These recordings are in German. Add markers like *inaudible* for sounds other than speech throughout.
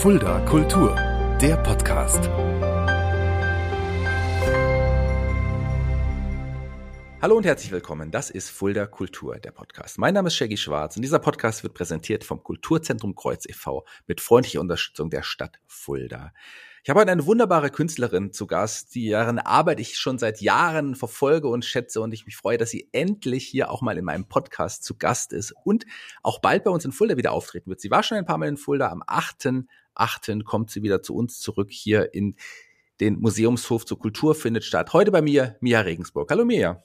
Fulda Kultur, der Podcast. Hallo und herzlich willkommen. Das ist Fulda Kultur, der Podcast. Mein Name ist Shaggy Schwarz und dieser Podcast wird präsentiert vom Kulturzentrum Kreuz e.V. mit freundlicher Unterstützung der Stadt Fulda. Ich habe heute eine wunderbare Künstlerin zu Gast, deren Arbeit ich schon seit Jahren verfolge und schätze und ich mich freue, dass sie endlich hier auch mal in meinem Podcast zu Gast ist und auch bald bei uns in Fulda wieder auftreten wird. Sie war schon ein paar Mal in Fulda. Am 8.8. kommt sie wieder zu uns zurück hier in den Museumshof zur Kultur findet statt. Heute bei mir Mia Regensburg. Hallo Mia.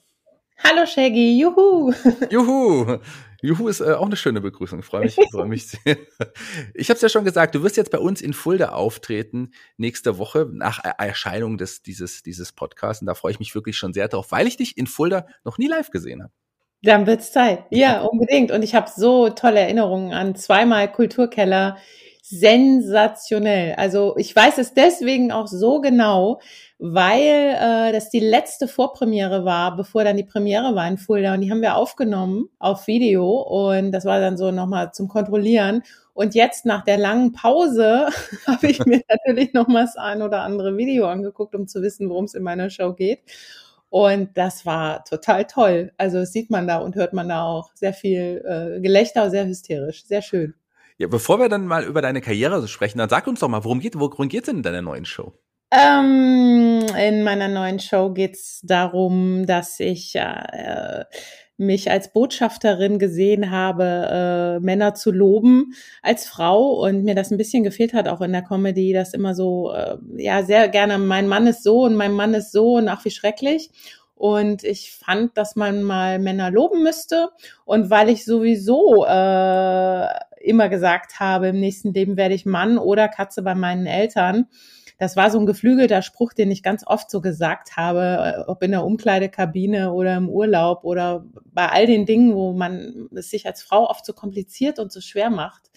Hallo Shaggy, juhu. *laughs* Juhu. Juhu ist äh, auch eine schöne Begrüßung. Ich freue mich, freue mich sehr. Ich habe es ja schon gesagt, du wirst jetzt bei uns in Fulda auftreten nächste Woche nach Erscheinung des dieses dieses Podcasts und da freue ich mich wirklich schon sehr drauf, weil ich dich in Fulda noch nie live gesehen habe. Dann wird's Zeit. Ja, unbedingt. Und ich habe so tolle Erinnerungen an zweimal Kulturkeller. Sensationell. Also ich weiß es deswegen auch so genau, weil äh, das die letzte Vorpremiere war, bevor dann die Premiere war in Fulda. Und die haben wir aufgenommen auf Video. Und das war dann so nochmal zum Kontrollieren. Und jetzt nach der langen Pause *laughs* habe ich mir *laughs* natürlich noch das ein oder andere Video angeguckt, um zu wissen, worum es in meiner Show geht. Und das war total toll. Also sieht man da und hört man da auch sehr viel äh, Gelächter, sehr hysterisch, sehr schön. Ja, bevor wir dann mal über deine Karriere sprechen, dann sag uns doch mal, worum geht, worum geht's denn in deiner neuen Show? Ähm, in meiner neuen Show geht's darum, dass ich äh, mich als Botschafterin gesehen habe, äh, Männer zu loben als Frau und mir das ein bisschen gefehlt hat, auch in der Comedy, dass immer so, äh, ja, sehr gerne, mein Mann ist so und mein Mann ist so und ach, wie schrecklich. Und ich fand, dass man mal Männer loben müsste. Und weil ich sowieso äh, immer gesagt habe, im nächsten Leben werde ich Mann oder Katze bei meinen Eltern, das war so ein geflügelter Spruch, den ich ganz oft so gesagt habe, äh, ob in der Umkleidekabine oder im Urlaub oder bei all den Dingen, wo man es sich als Frau oft so kompliziert und so schwer macht,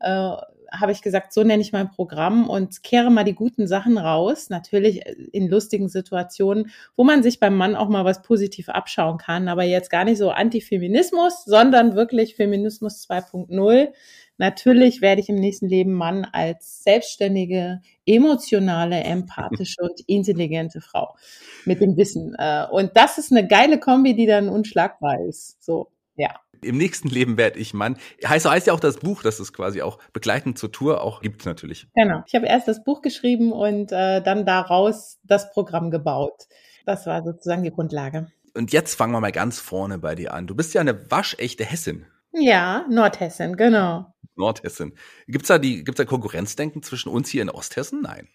äh, habe ich gesagt, so nenne ich mein Programm und kehre mal die guten Sachen raus. Natürlich in lustigen Situationen, wo man sich beim Mann auch mal was positiv abschauen kann, aber jetzt gar nicht so Antifeminismus, sondern wirklich Feminismus 2.0 Natürlich werde ich im nächsten Leben Mann als selbstständige, emotionale, empathische und *laughs* intelligente Frau mit dem Wissen. Äh, und das ist eine geile Kombi, die dann unschlagbar ist. So, ja. Im nächsten Leben werde ich Mann. Heißt, heißt ja auch das Buch, das es quasi auch begleitend zur Tour auch gibt natürlich. Genau. Ich habe erst das Buch geschrieben und äh, dann daraus das Programm gebaut. Das war sozusagen die Grundlage. Und jetzt fangen wir mal ganz vorne bei dir an. Du bist ja eine waschechte Hessin. Ja, Nordhessen, genau. Nordhessen. Gibt's da die, gibt's da Konkurrenzdenken zwischen uns hier in Osthessen? Nein.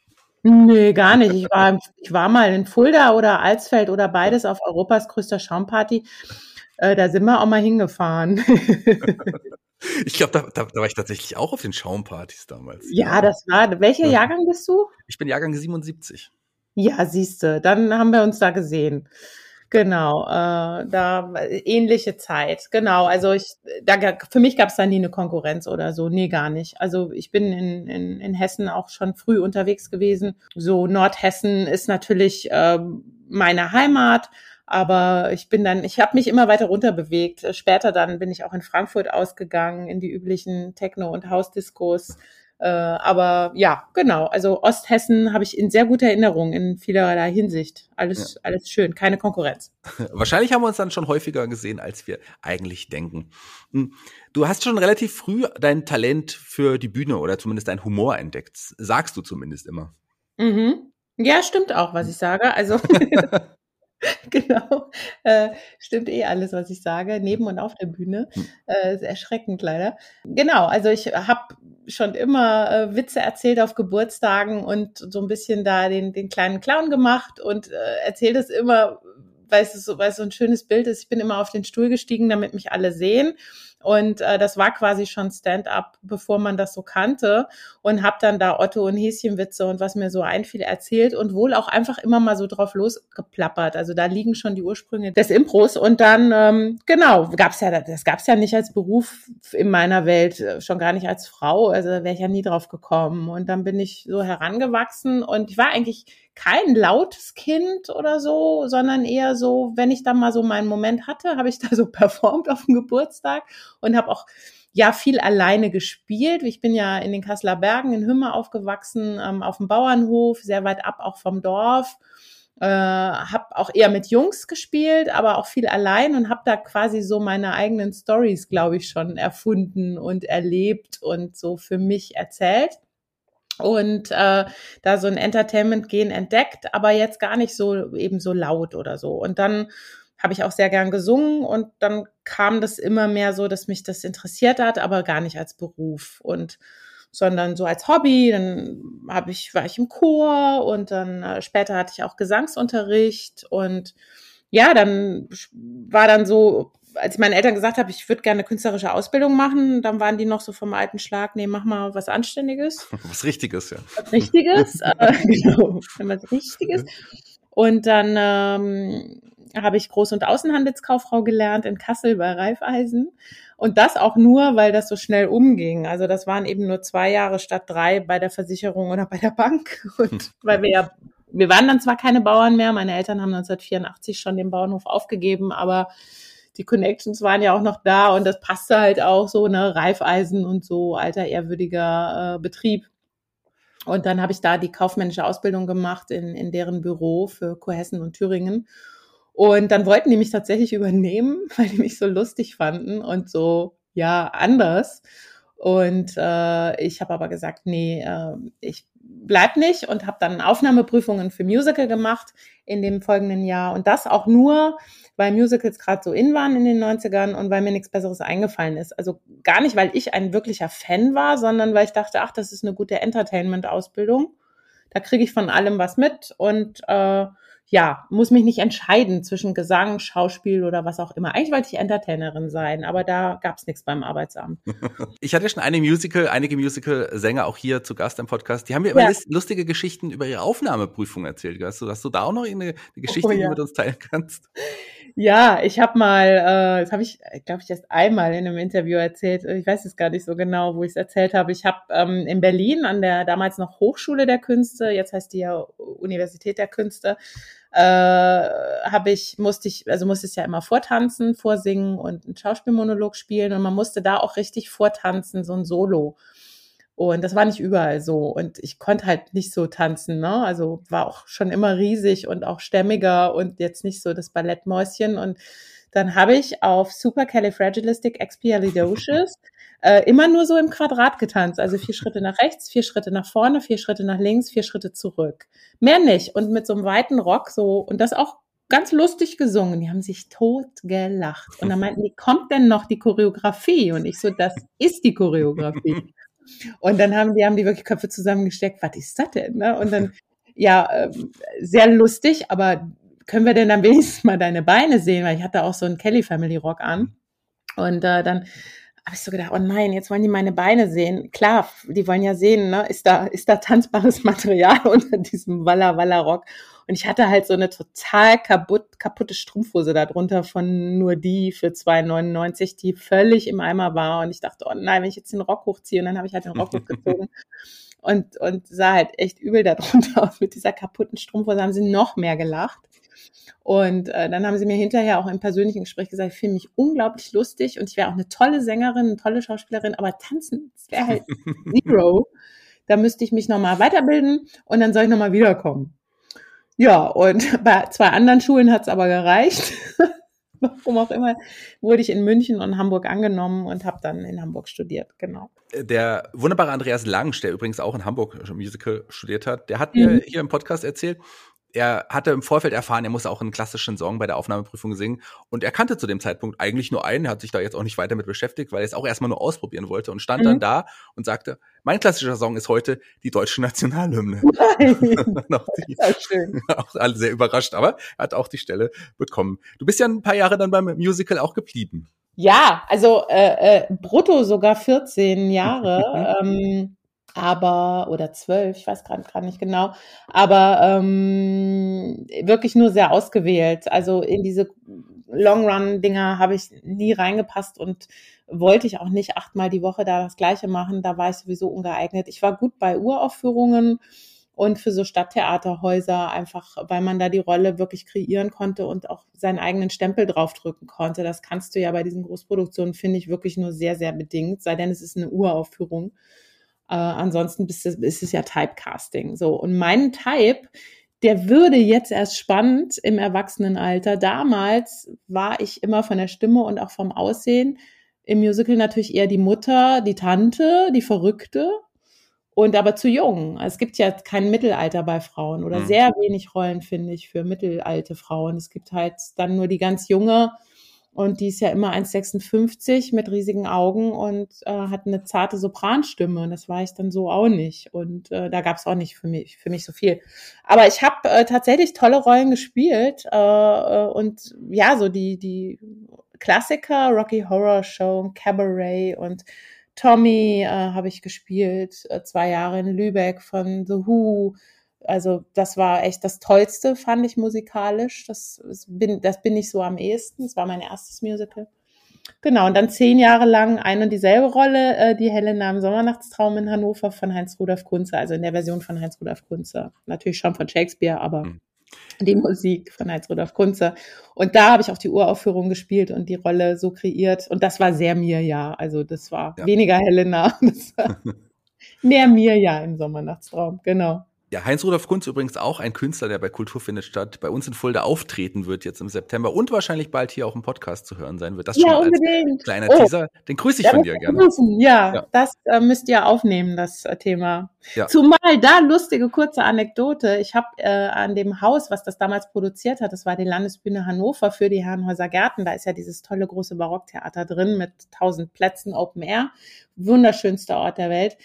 Nee, gar nicht. Ich war, ich war mal in Fulda oder Alsfeld oder beides auf Europas größter Schaumparty. Äh, da sind wir auch mal hingefahren. *laughs* ich glaube, da, da, da, war ich tatsächlich auch auf den Schaumpartys damals. Ja, das war. Welcher Jahrgang bist du? Ich bin Jahrgang 77. Ja, siehste, dann haben wir uns da gesehen. Genau, äh, da ähnliche Zeit. Genau, also ich, da für mich gab es da nie eine Konkurrenz oder so, nee, gar nicht. Also ich bin in, in, in Hessen auch schon früh unterwegs gewesen. So Nordhessen ist natürlich äh, meine Heimat, aber ich bin dann, ich habe mich immer weiter runter bewegt. Später dann bin ich auch in Frankfurt ausgegangen in die üblichen Techno- und Hausdiskos. Äh, aber ja, genau. Also Osthessen habe ich in sehr guter Erinnerung in vielerlei Hinsicht. Alles, ja. alles schön, keine Konkurrenz. *laughs* Wahrscheinlich haben wir uns dann schon häufiger gesehen, als wir eigentlich denken. Hm. Du hast schon relativ früh dein Talent für die Bühne oder zumindest dein Humor entdeckt. Sagst du zumindest immer. Mhm. Ja, stimmt auch, was ich sage. Also *laughs* *laughs* genau. Äh, stimmt eh alles, was ich sage, neben und auf der Bühne. Hm. Äh, ist erschreckend leider. Genau, also ich habe schon immer äh, Witze erzählt auf Geburtstagen und so ein bisschen da den, den kleinen Clown gemacht und äh, erzähle das immer, weil es, so, weil es so ein schönes Bild ist. Ich bin immer auf den Stuhl gestiegen, damit mich alle sehen. Und äh, das war quasi schon Stand-up, bevor man das so kannte. Und habe dann da Otto und Häschenwitze und was mir so einfiel erzählt und wohl auch einfach immer mal so drauf losgeplappert. Also da liegen schon die Ursprünge des Impros. Und dann, ähm, genau, gab's ja, das gab's ja nicht als Beruf in meiner Welt, äh, schon gar nicht als Frau. Also da wäre ich ja nie drauf gekommen. Und dann bin ich so herangewachsen und ich war eigentlich kein lautes Kind oder so, sondern eher so, wenn ich dann mal so meinen Moment hatte, habe ich *laughs* da so performt auf dem Geburtstag und habe auch ja viel alleine gespielt. Ich bin ja in den Kasseler Bergen in Hümme aufgewachsen, ähm, auf dem Bauernhof, sehr weit ab auch vom Dorf. Äh, habe auch eher mit Jungs gespielt, aber auch viel allein und habe da quasi so meine eigenen Stories, glaube ich, schon erfunden und erlebt und so für mich erzählt und äh, da so ein Entertainment-Gen entdeckt, aber jetzt gar nicht so eben so laut oder so. Und dann habe ich auch sehr gern gesungen und dann kam das immer mehr so, dass mich das interessiert hat, aber gar nicht als Beruf und sondern so als Hobby. Dann habe ich war ich im Chor und dann äh, später hatte ich auch Gesangsunterricht und ja, dann war dann so als ich meinen Eltern gesagt habe, ich würde gerne eine künstlerische Ausbildung machen, dann waren die noch so vom alten Schlag, nee, mach mal was Anständiges. *laughs* Was Richtiges, ja. Was Richtiges, *laughs* äh, *laughs* genau, was Richtiges. Und dann ähm, habe ich Groß- und Außenhandelskauffrau gelernt in Kassel bei Raiffeisen. Und das auch nur, weil das so schnell umging. Also das waren eben nur zwei Jahre statt drei bei der Versicherung oder bei der Bank. Und weil wir ja, wir waren dann zwar keine Bauern mehr, meine Eltern haben 1984 schon den Bauernhof aufgegeben, aber die Connections waren ja auch noch da und das passte halt auch so, ne, Reifeisen und so, alter, ehrwürdiger äh, Betrieb. Und dann habe ich da die kaufmännische Ausbildung gemacht in, in deren Büro für Kurhessen und Thüringen. Und dann wollten die mich tatsächlich übernehmen, *laughs* weil die mich so lustig fanden und so, ja, anders. Und äh, ich habe aber gesagt, nee, äh, ich bleib nicht und habe dann Aufnahmeprüfungen für Musical gemacht in dem folgenden Jahr. Und das auch nur, weil Musicals gerade so in waren in den 90ern und weil mir nichts Besseres eingefallen ist. Also gar nicht, weil ich ein wirklicher Fan war, sondern weil ich dachte, ach, das ist eine gute Entertainment-Ausbildung. Da kriege ich von allem was mit und äh, ja, muss mich nicht entscheiden zwischen Gesang, Schauspiel oder was auch immer. Eigentlich wollte ich Entertainerin sein, aber da gab es nichts beim Arbeitsamt. *laughs* Ich hatte schon eine Musical, einige Musical-Sänger auch hier zu Gast im Podcast. Die haben mir immer ja. lustige Geschichten über ihre Aufnahmeprüfung erzählt. Hast du, hast du da auch noch eine, Geschichte, oh, ja. die du mit uns teilen kannst? Ja, ich habe mal, äh, das habe ich, glaube ich, erst einmal in einem Interview erzählt. Ich weiß es gar nicht so genau, wo ich es erzählt habe. Ich habe ähm, in Berlin an der damals noch Hochschule der Künste, jetzt heißt die ja Universität der Künste, äh, habe ich musste ich also musste ich ja immer vortanzen, vorsingen und einen Schauspielmonolog spielen und man musste da auch richtig vortanzen, so ein Solo. Und das war nicht überall so. Und ich konnte halt nicht so tanzen, ne? Also war auch schon immer riesig und auch stämmiger und jetzt nicht so das Ballettmäuschen. Und dann habe ich auf Supercalifragilisticexpialidocious *laughs* äh, immer nur so im Quadrat getanzt. Also vier Schritte nach rechts, vier Schritte nach vorne, vier Schritte nach links, vier Schritte zurück. Mehr nicht. Und mit so einem weiten Rock so, und das auch ganz lustig gesungen. Die haben sich tot gelacht. Und dann meinten die, kommt denn noch die Choreografie? Und ich so, das ist die Choreografie. Und dann haben die, haben die wirklich Köpfe zusammengesteckt, was ist das denn? Ne? Und dann, ja, ähm, sehr lustig, aber können wir denn dann wenigstens mal deine Beine sehen? Weil ich hatte auch so einen Kelly Family Rock an. Und äh, dann habe ich so gedacht, oh nein, jetzt wollen die meine Beine sehen. Klar, die wollen ja sehen, ne, ist da, ist da tanzbares *laughs* Material unter diesem Walla Walla Rock. Und ich hatte halt so eine total kaputt, kaputte Strumpfhose darunter von nur die für 2,99, die völlig im Eimer war. Und ich dachte, oh nein, wenn ich jetzt den Rock hochziehe, und dann habe ich halt den Rock *laughs* hochgezogen. Und, und sah halt echt übel darunter aus. *laughs* Mit dieser kaputten Strumpfhose haben sie noch mehr gelacht. Und äh, dann haben sie mir hinterher auch im persönlichen Gespräch gesagt, ich finde mich unglaublich lustig und ich wäre auch eine tolle Sängerin, eine tolle Schauspielerin, aber tanzen, das wäre halt *laughs* zero. Da müsste ich mich nochmal weiterbilden und dann soll ich nochmal wiederkommen. Ja, und *laughs* bei zwei anderen Schulen hat es aber gereicht. *laughs* Warum auch immer, wurde ich in München und Hamburg angenommen und habe dann in Hamburg studiert, genau. Der wunderbare Andreas Langsch, der übrigens auch in Hamburg Musical studiert hat, der hat mhm. mir hier im Podcast erzählt, er hatte im Vorfeld erfahren, er muss auch einen klassischen Song bei der Aufnahmeprüfung singen. Und er kannte zu dem Zeitpunkt eigentlich nur einen, er hat sich da jetzt auch nicht weiter mit beschäftigt, weil er es auch erstmal nur ausprobieren wollte und stand mhm. dann da und sagte, mein klassischer Song ist heute die deutsche Nationalhymne. *laughs* Nein. *laughs* auch, die, schön. *laughs* auch alle sehr überrascht, aber er hat auch die Stelle bekommen. Du bist ja ein paar Jahre dann beim Musical auch geblieben. Ja, also äh, äh, brutto sogar 14 Jahre. ähm, aber oder zwölf, ich weiß gerade gar nicht genau, aber ähm, wirklich nur sehr ausgewählt. Also in diese Long Run Dinger habe ich nie reingepasst und wollte ich auch nicht achtmal die Woche da das Gleiche machen. Da war ich sowieso ungeeignet. Ich war gut bei Uraufführungen und für so Stadttheaterhäuser einfach, weil man da die Rolle wirklich kreieren konnte und auch seinen eigenen Stempel draufdrücken konnte. Das kannst du ja bei diesen Großproduktionen, finde ich, wirklich nur sehr, sehr bedingt, sei denn es ist eine Uraufführung. Äh, ansonsten ist es, ist es ja Typecasting. So. Und mein Type, der würde jetzt erst spannend im Erwachsenenalter. Damals war ich immer von der Stimme und auch vom Aussehen im Musical natürlich eher die Mutter, die Tante, die Verrückte und aber zu jung. Es gibt ja kein Mittelalter bei Frauen oder mhm. sehr wenig Rollen, finde ich, für mittelalte Frauen. Es gibt halt dann nur die ganz junge und die ist ja immer 1,56 mit riesigen Augen und äh, hat eine zarte Sopranstimme. Und das war ich dann so auch nicht. Und äh, da gab es auch nicht für mich, für mich so viel. Aber ich habe äh, tatsächlich tolle Rollen gespielt. Äh, äh, und ja, so die, die Klassiker, Rocky Horror Show, Cabaret und Tommy äh, habe ich gespielt, äh, zwei Jahre in Lübeck von The Who. Also das war echt das Tollste, fand ich musikalisch. Das, das, bin, das bin ich so am ehesten. Das war mein erstes Musical. Genau, und dann zehn Jahre lang ein und dieselbe Rolle, äh, die Helena im Sommernachtstraum in Hannover von Heinz-Rudolf Kunze, also in der Version von Heinz-Rudolf Kunze. Natürlich schon von Shakespeare, aber mhm die Musik von Heinz-Rudolf Kunze. Und da habe ich auch die Uraufführung gespielt und die Rolle so kreiert. Und das war sehr mir, ja. Also das war ja. weniger Helena. *laughs* Das war *laughs* mehr mir, ja, im Sommernachtstraum. Genau. Ja, Heinz-Rudolf Kunz übrigens auch ein Künstler, der bei Kultur findet statt, bei uns in Fulda auftreten wird jetzt im September und wahrscheinlich bald hier auch im Podcast zu hören sein wird. Das ja, schon unbedingt. kleiner oh, Teaser. Den grüße ich von dir gerne. Ja, ja, das äh, müsst ihr aufnehmen, das äh, Thema. Ja. Zumal da lustige kurze Anekdote. Ich habe äh, an dem Haus, was das damals produziert hat, das war die Landesbühne Hannover für die Herrenhäuser Gärten. Da ist ja dieses tolle große Barocktheater drin mit tausend Plätzen Open Air. Wunderschönster Ort der Welt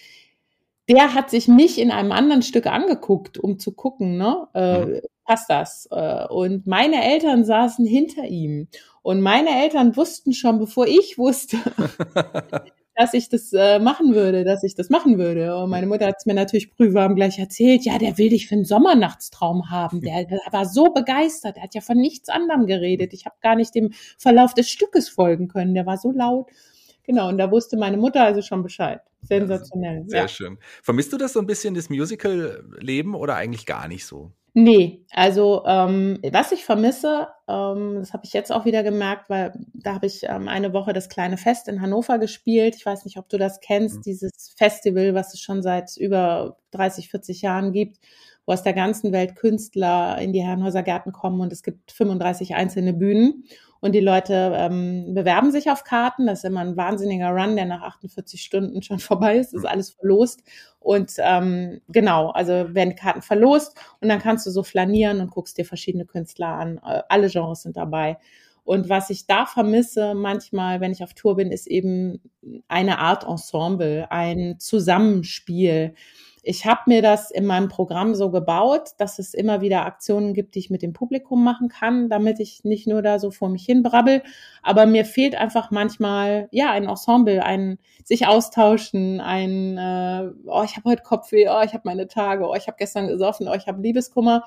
der hat sich mich in einem anderen Stück angeguckt, um zu gucken, ne, äh, mhm. passt das? Äh, und meine Eltern saßen hinter ihm. Und meine Eltern wussten schon, bevor ich wusste, *laughs* dass ich das äh, machen würde, dass ich das machen würde. Und meine Mutter hat es mir natürlich prüfwarm gleich erzählt, ja, der will dich für einen Sommernachtstraum haben. Der, der war so begeistert, der hat ja von nichts anderem geredet. Ich habe gar nicht dem Verlauf des Stückes folgen können, der war so laut. Genau, und da wusste meine Mutter also schon Bescheid. Sensationell. Sehr ja. schön. Vermisst du das so ein bisschen, das Musical-Leben oder eigentlich gar nicht so? Nee, also ähm, was ich vermisse, ähm, das habe ich jetzt auch wieder gemerkt, weil da habe ich ähm, eine Woche das kleine Fest in Hannover gespielt. Ich weiß nicht, ob du das kennst, mhm. dieses Festival, was es schon seit über 30, 40 Jahren gibt, wo aus der ganzen Welt Künstler in die Herrenhäuser Gärten kommen und es gibt 35 einzelne Bühnen und die Leute ähm, bewerben sich auf Karten. Das ist immer ein wahnsinniger Run, der nach 48 Stunden schon *laughs* vorbei ist. Das ist alles verlost. Und ähm, genau, also werden Karten verlost und dann kannst du so flanieren und guckst dir verschiedene Künstler an. Äh, alle Genres sind dabei. Und was ich da vermisse manchmal, wenn ich auf Tour bin, ist eben eine Art Ensemble, ein Zusammenspiel ich habe mir das in meinem Programm so gebaut, dass es immer wieder Aktionen gibt, die ich mit dem Publikum machen kann, damit ich nicht nur da so vor mich hin brabbel. Aber mir fehlt einfach manchmal, ja, ein Ensemble, ein sich austauschen, ein, äh, oh, ich habe heute Kopfweh, oh, ich habe meine Tage, oh, ich habe gestern gesoffen, oh, ich habe Liebeskummer.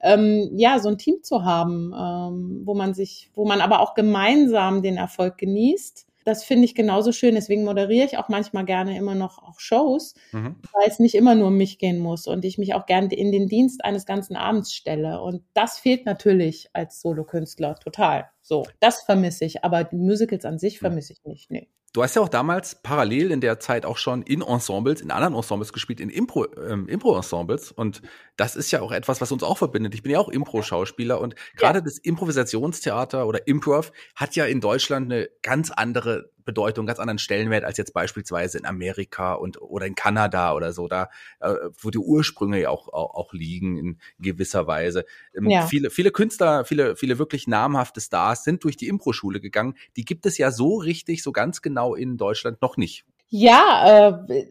Ähm, ja, so ein Team zu haben, ähm, wo man sich, wo man aber auch gemeinsam den Erfolg genießt das finde ich genauso schön. Deswegen moderiere ich auch manchmal gerne immer noch auch Shows, mhm. weil es nicht immer nur um mich gehen muss und ich mich auch gerne in den Dienst eines ganzen Abends stelle. Und das fehlt natürlich als Solokünstler total. So, das vermisse ich, aber die Musicals an sich vermisse ich nicht. Nee. Du hast ja auch damals parallel in der Zeit auch schon in Ensembles, in anderen Ensembles gespielt, in Impro, ähm, Impro-Ensembles. Und das ist ja auch etwas, was uns auch verbindet. Ich bin ja auch Impro-Schauspieler und gerade ja. das Improvisationstheater oder Improv hat ja in Deutschland eine ganz andere Bedeutung, ganz anderen Stellenwert als jetzt beispielsweise in Amerika und oder in Kanada oder so, da äh, wo die Ursprünge ja auch, auch, auch liegen in gewisser Weise. Ähm, ja. Viele viele Künstler, viele viele wirklich namhafte Stars sind durch die Impro-Schule gegangen. Die gibt es ja so richtig, so ganz genau in Deutschland noch nicht. Ja, äh,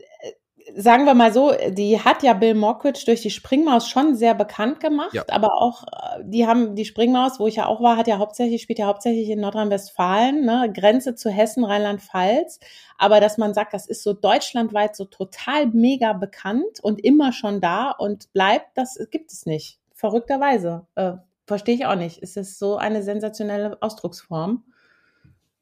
sagen wir mal so, die hat ja Bill Mockridge durch die Springmaus schon sehr bekannt gemacht, ja. aber auch, äh, die haben, die Springmaus, wo ich ja auch war, hat ja hauptsächlich, spielt ja hauptsächlich in Nordrhein-Westfalen, ne, Grenze zu Hessen, Rheinland-Pfalz. Aber dass man sagt, das ist so deutschlandweit so total mega bekannt und immer schon da und bleibt, das gibt es nicht. Verrückterweise. Äh, Verstehe ich auch nicht. Es ist so eine sensationelle Ausdrucksform.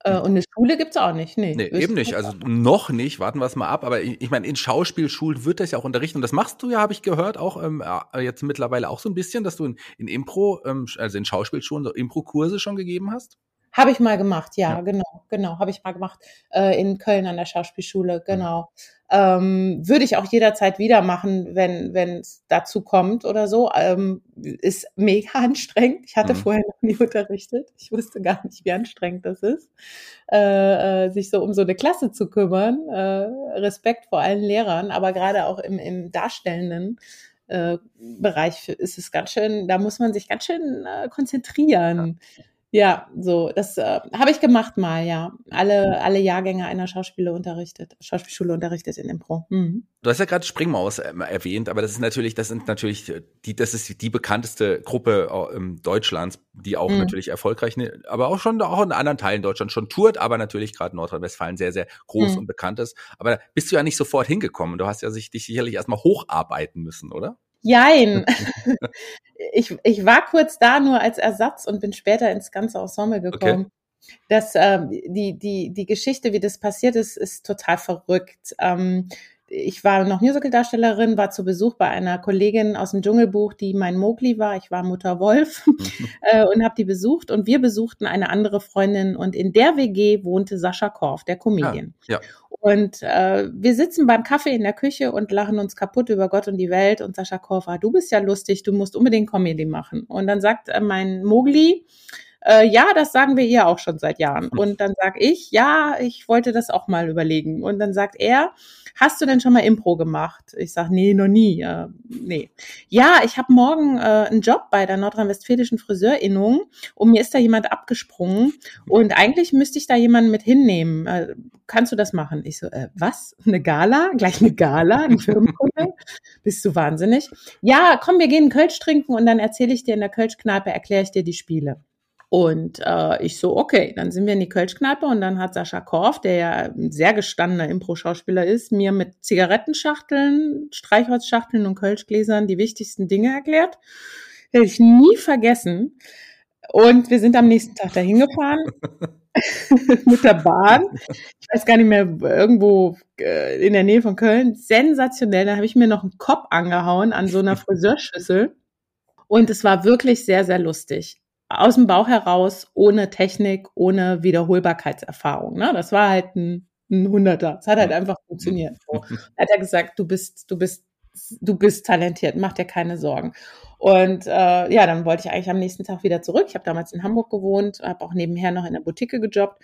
Äh, und eine Schule gibt's auch nicht. Nee, nee eben nicht. Also noch nicht, warten wir es mal ab. Aber ich, ich meine, in Schauspielschulen wird das ja auch unterrichtet. Und das machst du ja, habe ich gehört, auch ähm, jetzt mittlerweile auch so ein bisschen, dass du in, in Impro, ähm, also in Schauspielschulen so Impro-Kurse schon gegeben hast? Habe ich mal gemacht, ja, ja. genau, genau, habe ich mal gemacht äh, in Köln an der Schauspielschule, genau. Ähm, würde ich auch jederzeit wieder machen, wenn wenn es dazu kommt oder so. Ähm, ist mega *laughs* anstrengend. Ich hatte mhm. vorher noch nie unterrichtet. Ich wusste gar nicht, wie anstrengend das ist, äh, äh, sich so um so eine Klasse zu kümmern. Äh, Respekt vor allen Lehrern, aber gerade auch im, im darstellenden äh, Bereich ist es ganz schön, da muss man sich ganz schön äh, konzentrieren. Ja. Ja, so, das äh, habe ich gemacht mal, ja. Alle, alle Jahrgänge einer Schauspielschule unterrichtet, Schauspielschule unterrichtet in Impro. Mhm. Du hast ja gerade Springmaus äh, erwähnt, aber das ist natürlich, das sind natürlich äh, die, das ist die bekannteste Gruppe äh, Deutschlands, die auch mhm. natürlich erfolgreich, ne, aber auch schon auch in anderen Teilen Deutschlands schon tourt, aber natürlich gerade Nordrhein-Westfalen sehr, sehr groß mhm. und bekannt ist. Aber da bist du ja nicht sofort hingekommen. Du hast ja sich, dich sicherlich erstmal hocharbeiten müssen, oder? Jein. *laughs* *laughs* ich, ich war kurz da nur als Ersatz und bin später ins ganze Ensemble gekommen. Okay. Das, ähm, die, die, die Geschichte, wie das passiert ist, ist total verrückt. Ähm, ich war noch Musical-Darstellerin, war zu Besuch bei einer Kollegin aus dem Dschungelbuch, die mein Mogli war. Ich war Mutter Wolf mhm. *laughs* äh, und habe die besucht. Und wir besuchten eine andere Freundin und in der WG wohnte Sascha Korf, der Comedian. Ja, ja. Und äh, wir sitzen beim Kaffee in der Küche und lachen uns kaputt über Gott und die Welt. Und Sascha Korfer, du bist ja lustig, du musst unbedingt Comedy machen. Und dann sagt äh, mein Mogli, äh, ja, das sagen wir ihr auch schon seit Jahren. Und dann sag ich, ja, ich wollte das auch mal überlegen. Und dann sagt er, hast du denn schon mal Impro gemacht? Ich sag, nee, noch nie. Äh, nee. Ja, ich habe morgen äh, einen Job bei der nordrhein-westfälischen Friseurinnung und mir ist da jemand abgesprungen und eigentlich müsste ich da jemanden mit hinnehmen. Äh, kannst du das machen? Ich so, äh, was? Eine Gala? Gleich eine Gala? Ein *laughs* Firmenkunde? Bist du wahnsinnig? Ja, komm, wir gehen Kölsch trinken und dann erzähle ich dir in der Kölschkneipe, erkläre ich dir die Spiele. Und äh, ich so, okay, dann sind wir in die Kölschkneipe und dann hat Sascha Korf, der ja ein sehr gestandener Impro-Schauspieler ist, mir mit Zigarettenschachteln, Streichholzschachteln und Kölschgläsern die wichtigsten Dinge erklärt. Hätte ich nie vergessen. Und wir sind am nächsten Tag dahin gefahren *laughs* mit der Bahn. Ich weiß gar nicht mehr, irgendwo äh, in der Nähe von Köln. Sensationell. Da habe ich mir noch einen Kopf angehauen an so einer Friseurschüssel. Und es war wirklich sehr, sehr lustig aus dem Bauch heraus, ohne Technik, ohne Wiederholbarkeitserfahrung. Ne? Das war halt ein, ein Hunderter. Es hat halt einfach funktioniert. So. *laughs* Hat er gesagt, du bist, du bist, du bist talentiert, mach dir keine Sorgen. Und äh, ja, dann wollte ich eigentlich am nächsten Tag wieder zurück. Ich habe damals in Hamburg gewohnt, habe auch nebenher noch in der Boutique gejobbt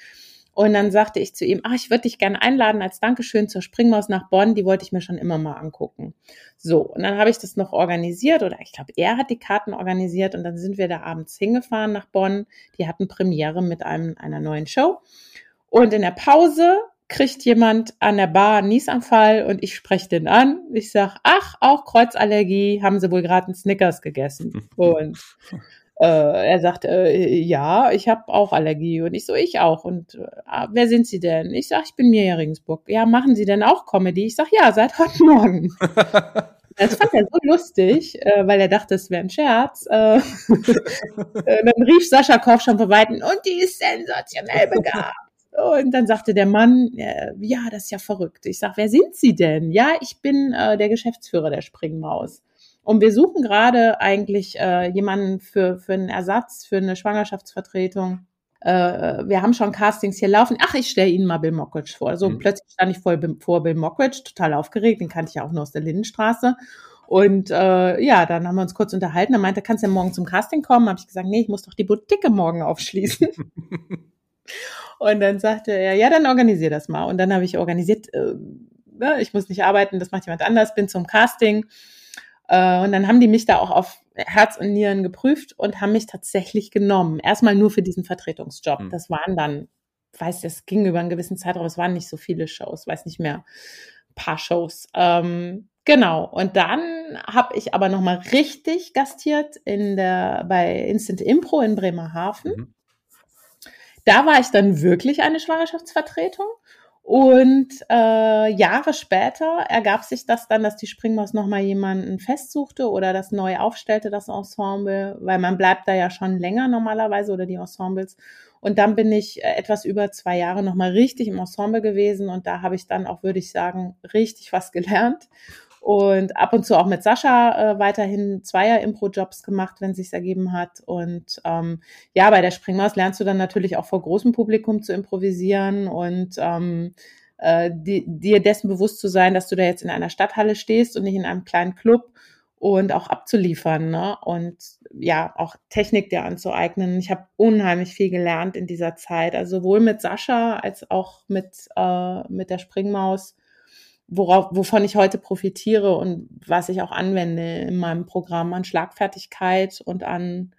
und dann sagte ich zu ihm, ach, ich würde dich gerne einladen als Dankeschön zur Springmaus nach Bonn. Die wollte ich mir schon immer mal angucken. So, und dann habe ich das noch organisiert oder ich glaube, er hat die Karten organisiert und dann sind wir da abends hingefahren nach Bonn. Die hatten Premiere mit einem, einer neuen Show. Und in der Pause kriegt jemand an der Bar einen Niesanfall und ich spreche den an. Ich sag, ach, auch Kreuzallergie, haben sie wohl gerade einen Snickers gegessen. *laughs* Und äh, er sagt, äh, ja, ich habe auch Allergie. Und ich so, ich auch. Und äh, wer sind Sie denn? Ich sag, ich bin Mirja Regensburg. Ja, machen Sie denn auch Comedy? Ich sag, ja, seit heute Morgen. *laughs* Das fand er so lustig, äh, weil er dachte, es wäre ein Scherz. Äh, *laughs* äh, dann rief Sascha Koch schon vor Weitem, und die ist sensationell *laughs* begabt. Und dann sagte der Mann, äh, ja, das ist ja verrückt. Ich sag, wer sind Sie denn? Ja, ich bin äh, der Geschäftsführer der Springmaus. Und wir suchen gerade eigentlich äh, jemanden für, für einen Ersatz, für eine Schwangerschaftsvertretung. Äh, wir haben schon Castings hier laufen. Ach, ich stelle Ihnen mal Bill Mockridge vor. So mhm. plötzlich stand ich vor, vor Bill Mockridge, total aufgeregt. Den kannte ich ja auch nur aus der Lindenstraße. Und äh, ja, dann haben wir uns kurz unterhalten. Er meinte, kannst du ja morgen zum Casting kommen? Habe ich gesagt, nee, ich muss doch die Boutique morgen aufschließen. *laughs* und dann sagte er, ja, dann organisier das mal. Und dann habe ich organisiert, äh, ne, ich muss nicht arbeiten, das macht jemand anders, bin zum Casting äh, und dann haben die mich da auch auf Herz und Nieren geprüft und haben mich tatsächlich genommen. Erstmal nur für diesen Vertretungsjob. Mhm. Das waren dann, weiß, das ging über einen gewissen Zeitraum, es waren nicht so viele Shows, weiß nicht mehr, ein paar Shows. Ähm, genau. Und dann habe ich aber nochmal richtig gastiert in der, bei Instant Impro in Bremerhaven. Mhm. Da war ich dann wirklich eine Schwangerschaftsvertretung und äh, Jahre später ergab sich das dann, dass die Springmaus nochmal jemanden festsuchte oder das neu aufstellte, das Ensemble, weil man bleibt da ja schon länger normalerweise oder die Ensembles. Und dann bin ich äh, etwas über zwei Jahre nochmal richtig im Ensemble gewesen und da habe ich dann auch, würde ich sagen, richtig was gelernt. Und ab und zu auch mit Sascha äh, weiterhin Zweier-Impro-Jobs gemacht, wenn es sich ergeben hat. Und ähm, ja, bei der Springmaus lernst du dann natürlich auch vor großem Publikum zu improvisieren und ähm, äh, die, dir dessen bewusst zu sein, dass du da jetzt in einer Stadthalle stehst und nicht in einem kleinen Club und auch abzuliefern ne? und ja auch Technik dir anzueignen. Ich habe unheimlich viel gelernt in dieser Zeit, also sowohl mit Sascha als auch mit äh, mit der Springmaus, worauf, wovon ich heute profitiere und was ich auch anwende in meinem Programm an Schlagfertigkeit und an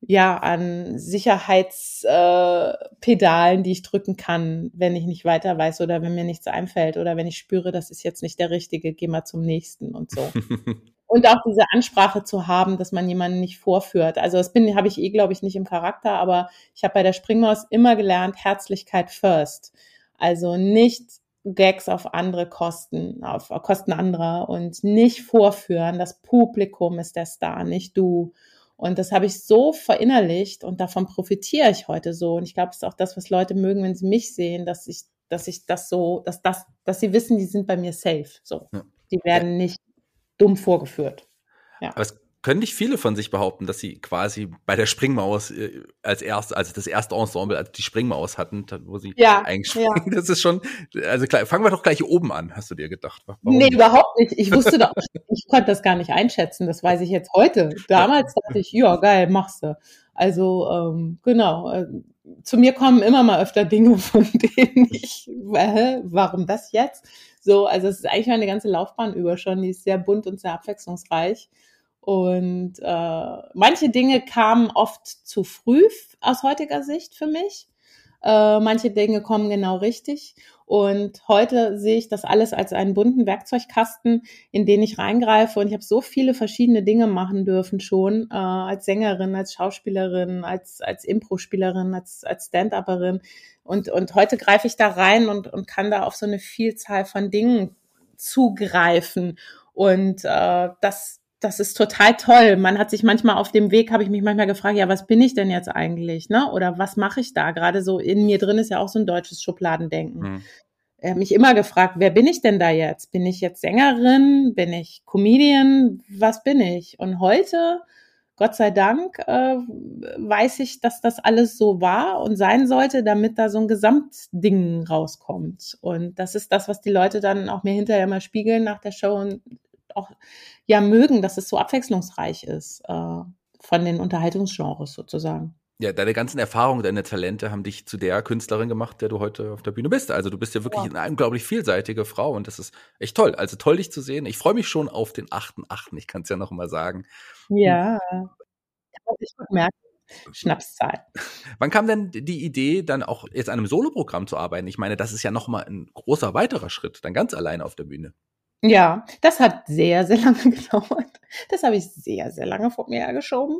ja an Sicherheitspedalen, äh, die ich drücken kann, wenn ich nicht weiter weiß oder wenn mir nichts einfällt oder wenn ich spüre, das ist jetzt nicht der richtige, geh mal zum nächsten und so. *laughs* und auch diese Ansprache zu haben, dass man jemanden nicht vorführt. Also das bin habe ich eh glaube ich nicht im Charakter, aber ich habe bei der Springmaus immer gelernt Herzlichkeit first. Also nicht Gags auf andere Kosten, auf Kosten anderer und nicht vorführen. Das Publikum ist der Star, nicht du. Und das habe ich so verinnerlicht und davon profitiere ich heute so. Und ich glaube, es ist auch das, was Leute mögen, wenn sie mich sehen, dass ich, dass ich das so, dass das, dass sie wissen, die sind bei mir safe. So. Ja. Die werden nicht dumm vorgeführt. Ja. Aber es können nicht viele von sich behaupten, dass sie quasi bei der Springmaus äh, als erst, also das erste Ensemble, als die Springmaus hatten, wo sie ja, eingeschrieben. Ja. *laughs* Das ist schon, also klar, fangen wir doch gleich oben an, hast du dir gedacht? Warum? Nee, überhaupt nicht. Ich *laughs* wusste doch, ich konnte das gar nicht einschätzen. Das weiß ich jetzt heute. Damals dachte ich, ja, geil, machst du. Also, ähm, genau. Äh, zu mir kommen immer mal öfter Dinge, *laughs* von denen ich, äh, warum das jetzt? So, also es ist eigentlich meine ganze Laufbahn über schon. Die ist sehr bunt und sehr abwechslungsreich. Und äh, manche Dinge kamen oft zu früh aus heutiger Sicht für mich. Äh, manche Dinge kommen genau richtig. Und heute sehe ich das alles als einen bunten Werkzeugkasten, in den ich reingreife. Und ich habe so viele verschiedene Dinge machen dürfen schon, äh, als Sängerin, als Schauspielerin, als, als Impro-Spielerin, als, als Stand-Upperin. Und, und heute greife ich da rein und, und kann da auf so eine Vielzahl von Dingen zugreifen. Und äh, das, das ist total toll. Man hat sich manchmal auf dem Weg, habe ich mich manchmal gefragt, ja, was bin ich denn jetzt eigentlich, ne? Oder was mache ich da? Gerade so in mir drin ist ja auch so ein deutsches Schubladendenken. Mhm. Ich habe mich immer gefragt, wer bin ich denn da jetzt? Bin ich jetzt Sängerin? Bin ich Comedian? Was bin ich? Und heute, Gott sei Dank, äh, weiß ich, dass das alles so war und sein sollte, damit da so ein Gesamtding rauskommt. Und das ist das, was die Leute dann auch mir hinterher mal spiegeln nach der Show und auch ja mögen, dass es so abwechslungsreich ist äh, von den Unterhaltungsgenres sozusagen. Ja, deine ganzen Erfahrungen, deine Talente haben dich zu der Künstlerin gemacht, der du heute auf der Bühne bist. Also du bist ja wirklich ja. eine unglaublich vielseitige Frau und das ist echt toll. Also toll, dich zu sehen. Ich freue mich schon auf den 8.8., ich kann es ja noch mal sagen. Ja, kann man sich gut merken. Schnapszahl. Wann kam denn die Idee, dann auch jetzt an einem Soloprogramm zu arbeiten? Ich meine, das ist ja noch mal ein großer weiterer Schritt, dann ganz alleine auf der Bühne. Ja, das hat sehr, sehr *laughs* lange gedauert. Das habe ich sehr, sehr lange vor mir hergeschoben.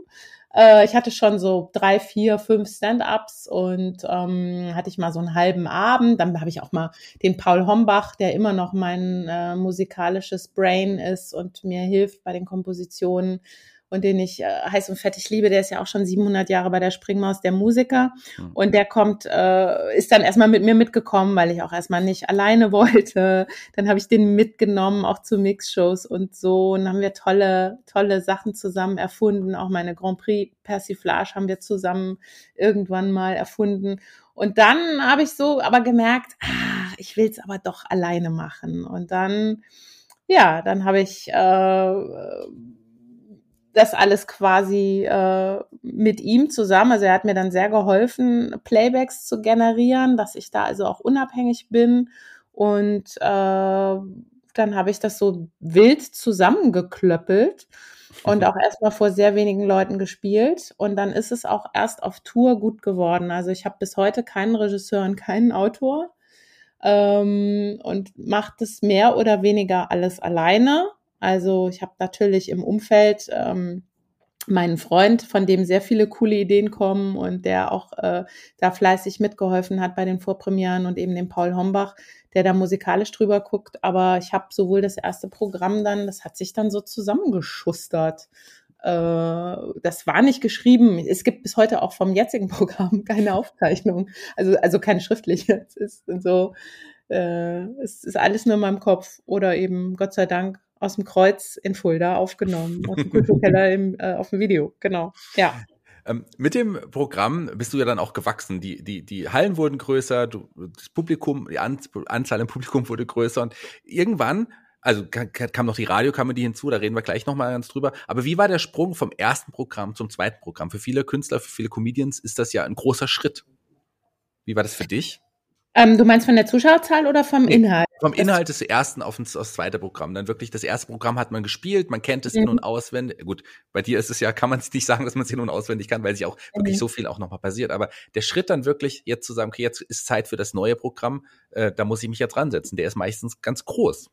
Äh, ich hatte schon so drei, vier, fünf Stand-ups und ähm, hatte ich mal so einen halben Abend. Dann habe ich auch mal den Paul Hombach, der immer noch mein äh, musikalisches Brain ist und mir hilft bei den Kompositionen und den ich äh, heiß und fettig liebe, der ist ja auch schon 700 Jahre bei der Springmaus, der Musiker. Mhm. Und der kommt, äh, ist dann erstmal mit mir mitgekommen, weil ich auch erstmal nicht alleine *laughs* wollte. Dann habe ich den mitgenommen, auch zu Mixshows und so. Und dann haben wir tolle, tolle Sachen zusammen erfunden. Auch meine Grand Prix Persiflage haben wir zusammen irgendwann mal erfunden. Und dann habe ich so aber gemerkt, ah, ich will es aber doch alleine machen. Und dann, ja, dann habe ich äh, das alles quasi äh, mit ihm zusammen. Also er hat mir dann sehr geholfen, Playbacks zu generieren, dass ich da also auch unabhängig bin. Und äh, dann habe ich das so wild zusammengeklöppelt und auch erstmal vor sehr wenigen Leuten gespielt. Und dann ist es auch erst auf Tour gut geworden. Also ich habe bis heute keinen Regisseur und keinen Autor ähm, und mache das mehr oder weniger alles alleine. Also ich habe natürlich im Umfeld ähm, meinen Freund, von dem sehr viele coole Ideen kommen und der auch äh, da fleißig mitgeholfen hat bei den Vorpremieren und eben den Paul Hombach, der da musikalisch drüber guckt. Aber ich habe sowohl das erste Programm dann, das hat sich dann so zusammengeschustert. äh, das war nicht geschrieben. Es gibt bis heute auch vom jetzigen *laughs* Programm keine Aufzeichnung, also also keine schriftliche. Es ist so, äh, es ist alles nur in meinem Kopf oder eben Gott sei Dank aus dem Kreuz in Fulda aufgenommen, aus dem Kulturkeller *laughs* im, äh, auf dem Video. Genau, ja. Ähm, mit dem Programm bist du ja dann auch gewachsen. Die, die, die Hallen wurden größer, du, das Publikum, die An Anzahl im Publikum wurde größer und irgendwann, also kam noch die Radiokomödie hinzu, da reden wir gleich nochmal ganz drüber. Aber wie war der Sprung vom ersten Programm zum zweiten Programm? Für viele Künstler, für viele Comedians ist das ja ein großer Schritt. Wie war das für dich? Ähm, du meinst von der Zuschauerzahl oder vom Inhalt? Vom Inhalt des ersten auf das, zweite Programm. Dann wirklich das erste Programm hat man gespielt, man kennt es mhm. in- und auswendig. Gut, bei dir ist es ja, kann man es nicht sagen, dass man es in- und auswendig kann, weil sich auch mhm. wirklich so viel auch nochmal passiert. Aber der Schritt dann wirklich jetzt zu sagen, okay, jetzt ist Zeit für das neue Programm, äh, da muss ich mich jetzt ransetzen. Der ist meistens ganz groß.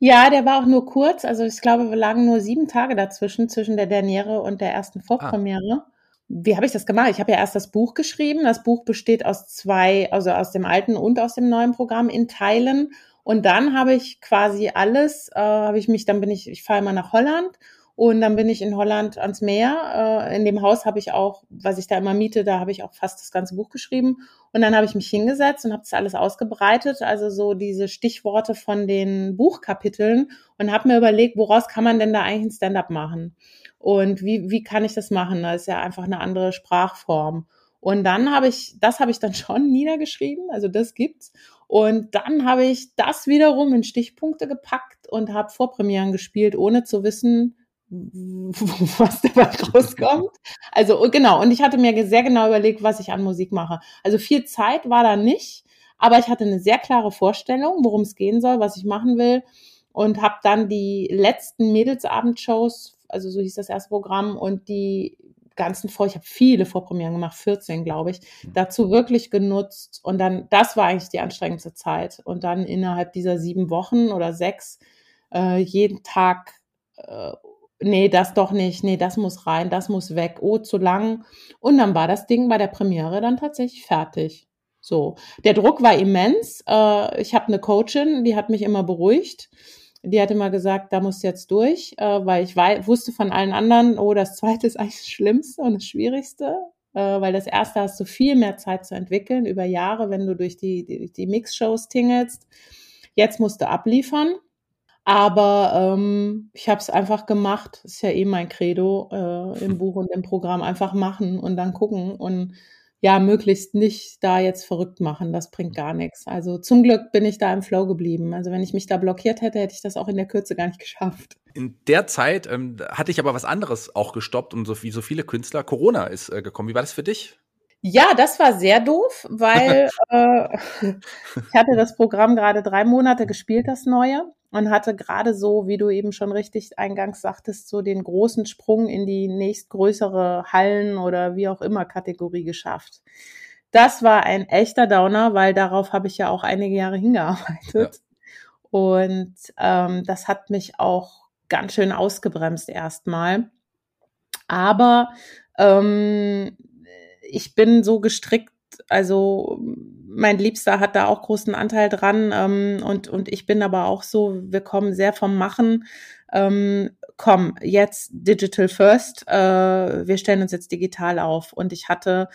Ja, der war auch nur kurz. Also ich glaube, wir lagen nur sieben Tage dazwischen, zwischen der Derniere und der ersten ah. Vorpremiere. Ah wie habe ich das gemacht? Ich habe ja erst das Buch geschrieben. Das Buch besteht aus zwei, also aus dem alten und aus dem neuen Programm in Teilen. Und dann habe ich quasi alles, äh, habe ich mich, dann bin ich, ich fahre immer nach Holland und dann bin ich in Holland ans Meer. Äh, in dem Haus habe ich auch, was ich da immer miete, da habe ich auch fast das ganze Buch geschrieben. Und dann habe ich mich hingesetzt und habe das alles ausgebreitet, also so diese Stichworte von den Buchkapiteln und habe mir überlegt, woraus kann man denn da eigentlich ein Stand-up machen? Und wie, wie kann ich das machen? Das ist ja einfach eine andere Sprachform. Und dann habe ich, das habe ich dann *laughs* schon niedergeschrieben, also das gibt's. Und dann habe ich das wiederum in Stichpunkte gepackt und habe Vorpremieren gespielt, ohne zu wissen, *laughs* was dabei rauskommt. Also genau, und ich hatte mir sehr genau überlegt, was ich an Musik mache. Also viel Zeit war da nicht, aber ich hatte eine sehr klare Vorstellung, worum es gehen soll, was ich machen will und habe dann die letzten Mädelsabendshows also so hieß das erste Programm und die ganzen Vor, ich habe viele Vorpremieren gemacht, 14 glaube ich, mhm. dazu wirklich genutzt und dann, das war eigentlich die anstrengendste Zeit und dann innerhalb dieser sieben Wochen oder sechs äh, jeden Tag, äh, nee, das doch nicht, nee, das muss rein, das muss weg, oh, zu lang und dann war das Ding bei der Premiere dann tatsächlich fertig. So, der Druck war immens. Äh, ich habe eine Coachin, die hat mich immer beruhigt die hatte mal gesagt, da musst du jetzt durch, äh, weil ich wusste von allen anderen, oh, das zweite ist eigentlich das Schlimmste und das Schwierigste, äh, weil das erste hast du viel mehr Zeit zu entwickeln über Jahre, wenn du durch die, die, die Mix-Shows tingelst. Jetzt musst du abliefern. Aber ähm, ich habe es einfach gemacht. Ist ja eh mein Credo äh, im Buch und im Programm. Einfach machen und dann gucken. Und ja, möglichst nicht da jetzt verrückt machen. Das bringt gar nichts. Also zum Glück bin ich da im Flow geblieben. Also wenn ich mich da blockiert hätte, hätte ich das auch in der Kürze gar nicht *laughs* geschafft. In der Zeit ähm, hatte ich aber was anderes auch gestoppt und so wie so viele Künstler, Corona ist äh, gekommen. Wie war das für dich? Ja, das war sehr doof, weil *laughs* äh, *laughs* ich hatte das Programm gerade drei Monate gespielt, das neue und hatte gerade so, wie du eben schon richtig eingangs sagtest, so den großen Sprung in die nächstgrößere Hallen oder wie auch immer Kategorie geschafft. Das war ein echter Downer, weil darauf habe ich ja auch einige Jahre hingearbeitet. Ja. Und ähm, das hat mich auch ganz schön ausgebremst erstmal. Aber ähm, ich bin so gestrickt, also mein Liebster hat da auch großen Anteil dran ähm, und, und ich bin aber auch so, wir kommen sehr vom Machen. Ähm, komm, jetzt Digital First, äh, wir stellen uns jetzt digital auf. Und ich hatte,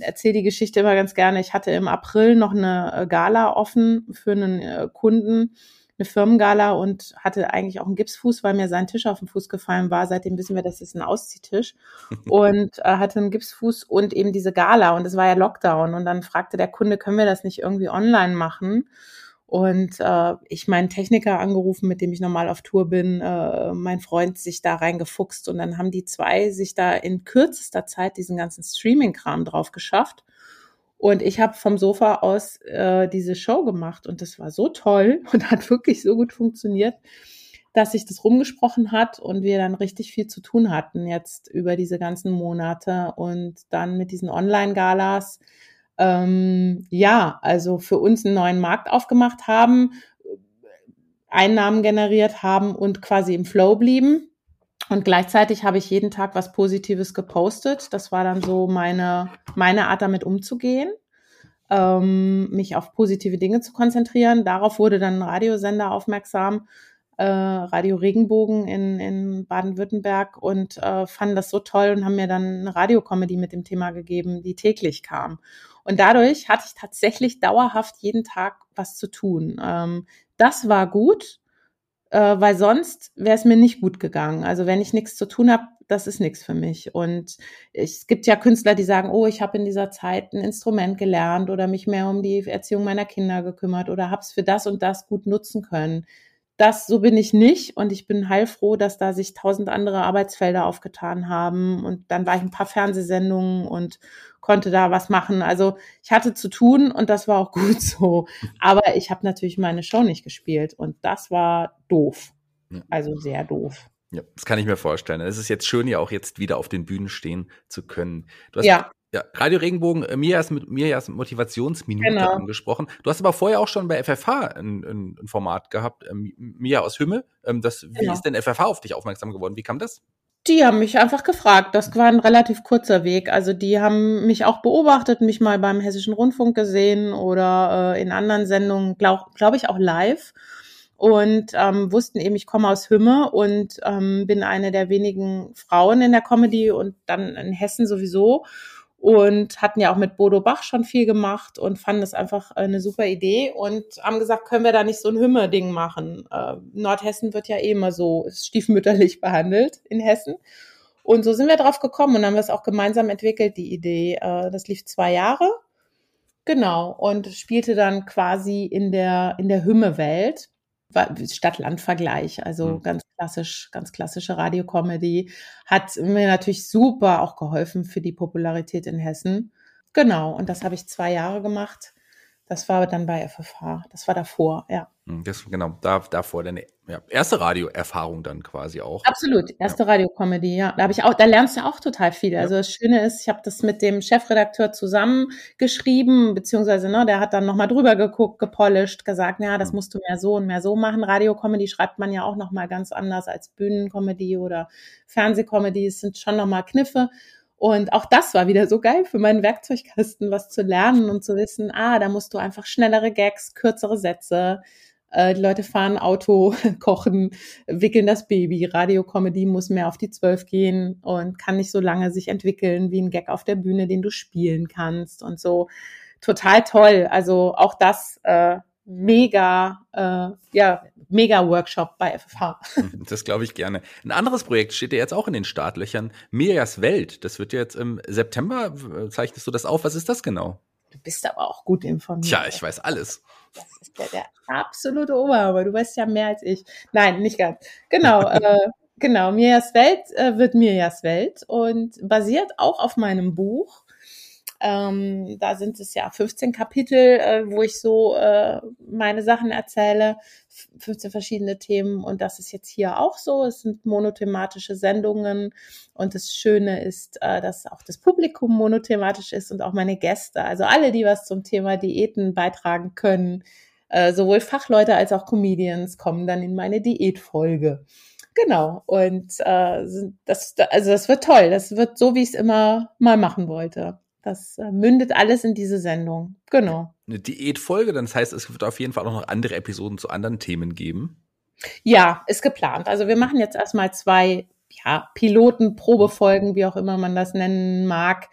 erzähle die Geschichte immer ganz gerne, ich hatte im April noch eine Gala offen für einen äh, Kunden eine Firmengala und hatte eigentlich auch einen Gipsfuß, weil mir sein Tisch auf den Fuß gefallen war. Seitdem wissen wir, das ist ein Ausziehtisch. *laughs* und äh, hatte einen Gipsfuß und eben diese Gala und es war ja Lockdown. Und dann fragte der Kunde, können wir das nicht irgendwie online machen? Und äh, ich meinen Techniker angerufen, mit dem ich normal auf Tour bin, äh, mein Freund sich da reingefuchst. Und dann haben die zwei sich da in kürzester Zeit diesen ganzen Streaming-Kram drauf geschafft. Und ich habe vom Sofa aus äh, diese Show gemacht und das war so toll *laughs* und hat wirklich so gut funktioniert, dass sich das rumgesprochen hat und wir dann richtig viel zu tun hatten jetzt über diese ganzen Monate und dann mit diesen Online-Galas. Ähm, ja, also für uns einen neuen Markt aufgemacht haben, Einnahmen generiert haben und quasi im Flow blieben. Und gleichzeitig habe ich jeden Tag was Positives gepostet. Das war dann so meine, meine Art, damit umzugehen, ähm, mich auf positive Dinge zu konzentrieren. Darauf wurde dann ein Radiosender aufmerksam. äh, Radio Regenbogen in, in Baden-Württemberg und äh, fanden das so toll und haben mir dann eine Radiocomedy mit dem Thema gegeben, die täglich kam. Und dadurch hatte ich tatsächlich dauerhaft jeden Tag was zu tun. Ähm, das war gut, äh, weil sonst wäre es mir nicht gut gegangen. Also wenn ich nichts zu tun habe, das ist nichts für mich. Und es gibt ja Künstler, die sagen, oh, ich habe in dieser Zeit ein Instrument gelernt oder mich mehr um die Erziehung meiner Kinder gekümmert oder habe es für das und das gut nutzen können das, so bin ich nicht und ich bin heilfroh, dass da sich tausend andere Arbeitsfelder aufgetan haben und dann war ich ein paar Fernsehsendungen und konnte da was machen. Also ich hatte zu tun und das war auch *laughs* gut so. Aber ich habe natürlich meine Show nicht gespielt und das war doof. Also sehr doof. Ja, das kann ich mir vorstellen. Es ist jetzt schön, ja auch jetzt wieder auf den Bühnen stehen zu können. Du hast ja. Ja, Radio Regenbogen, äh, Mias, Mias Motivationsminute genau. angesprochen. Du hast aber vorher auch schon bei FFH ein, ein, ein Format gehabt, ähm, Mia aus Hümme. Ähm, das, wie genau. ist denn FFH auf dich aufmerksam geworden? Wie kam das? Die haben mich einfach gefragt. Das war ein relativ kurzer Weg. Also die haben mich auch beobachtet, mich mal beim Hessischen Rundfunk gesehen oder äh, in anderen Sendungen, glaube glaub ich, auch live. Und ähm, wussten eben, ich komme aus Hümme und ähm, bin eine der wenigen Frauen in der Comedy und dann in Hessen sowieso und hatten ja auch mit Bodo Bach schon viel gemacht und fanden das einfach eine super Idee und haben gesagt, können wir da nicht so ein Hümme-Ding machen? Äh, Nordhessen wird ja eh immer so stiefmütterlich behandelt in Hessen. Und so sind wir drauf gekommen und haben das auch gemeinsam entwickelt, die Idee. Äh, das lief zwei Jahre. Genau. Und spielte dann quasi in der, in der Hümme-Welt. Stadt-Land-Vergleich, also mhm. ganz klassisch, ganz klassische Radiocomedy. Hat mir natürlich super auch geholfen für die Popularität in Hessen. Genau, und das habe ich zwei Jahre gemacht. Das war dann bei FFH. Das war davor, ja. Hm, das, genau, da, davor deine ja, erste Radioerfahrung dann quasi auch. Absolut, erste ja. Radiocomedy, ja. Da habe ich auch, da lernst du auch total viel. Also das Schöne ist, ich habe das mit dem Chefredakteur zusammengeschrieben, beziehungsweise, ne, der hat dann nochmal drüber geguckt, gepolished, gesagt, ja, das mhm. musst du mehr so und mehr so machen. Radiocomedy schreibt man ja auch nochmal ganz anders als Bühnencomedy oder Fernsehcomedy. Es sind schon nochmal Kniffe. Und auch das war wieder so geil für meinen Werkzeugkasten, was zu lernen und zu wissen, ah, da musst du einfach schnellere Gags, kürzere Sätze, äh, die Leute fahren Auto, *laughs* kochen, wickeln das Baby. Radiocomedy muss mehr auf die Zwölf gehen und kann nicht so lange sich entwickeln wie ein Gag auf der Bühne, den du spielen kannst und so. Total toll. Also auch das äh, mega, äh, ja, mega Workshop bei FFH. *laughs* Das glaube ich gerne. Ein anderes Projekt steht ja jetzt auch in den Startlöchern. Mirjas Welt. Das wird jetzt im September. Zeichnest du das auf? Was ist das genau? Du bist aber auch gut informiert. Tja, ich weiß alles. Das ist der, der absolute Oberhammer. Du weißt ja mehr als ich. Nein, nicht ganz. Genau. *laughs* äh, genau. Mirjas Welt äh, wird Mirjas Welt und basiert auch auf meinem Buch ähm, da sind es ja 15 Kapitel, äh, wo ich so äh, meine Sachen erzähle, 15 verschiedene Themen und das ist jetzt hier auch so. Es sind monothematische Sendungen und das Schöne ist, äh, dass auch das Publikum monothematisch ist und auch meine Gäste, also alle, die was zum Thema Diäten beitragen können, äh, sowohl Fachleute als auch Comedians kommen dann in meine Diätfolge. Genau. Und äh, das, also das wird toll. Das wird so, wie ich es immer mal machen wollte. Das äh, mündet alles in diese Sendung. Genau. Eine Diätfolge, das heißt, es wird auf jeden Fall auch noch andere Episoden zu anderen Themen geben. Ja, ist geplant. Also wir machen jetzt erstmal zwei ja, Piloten, Probefolgen, wie auch immer man das nennen mag.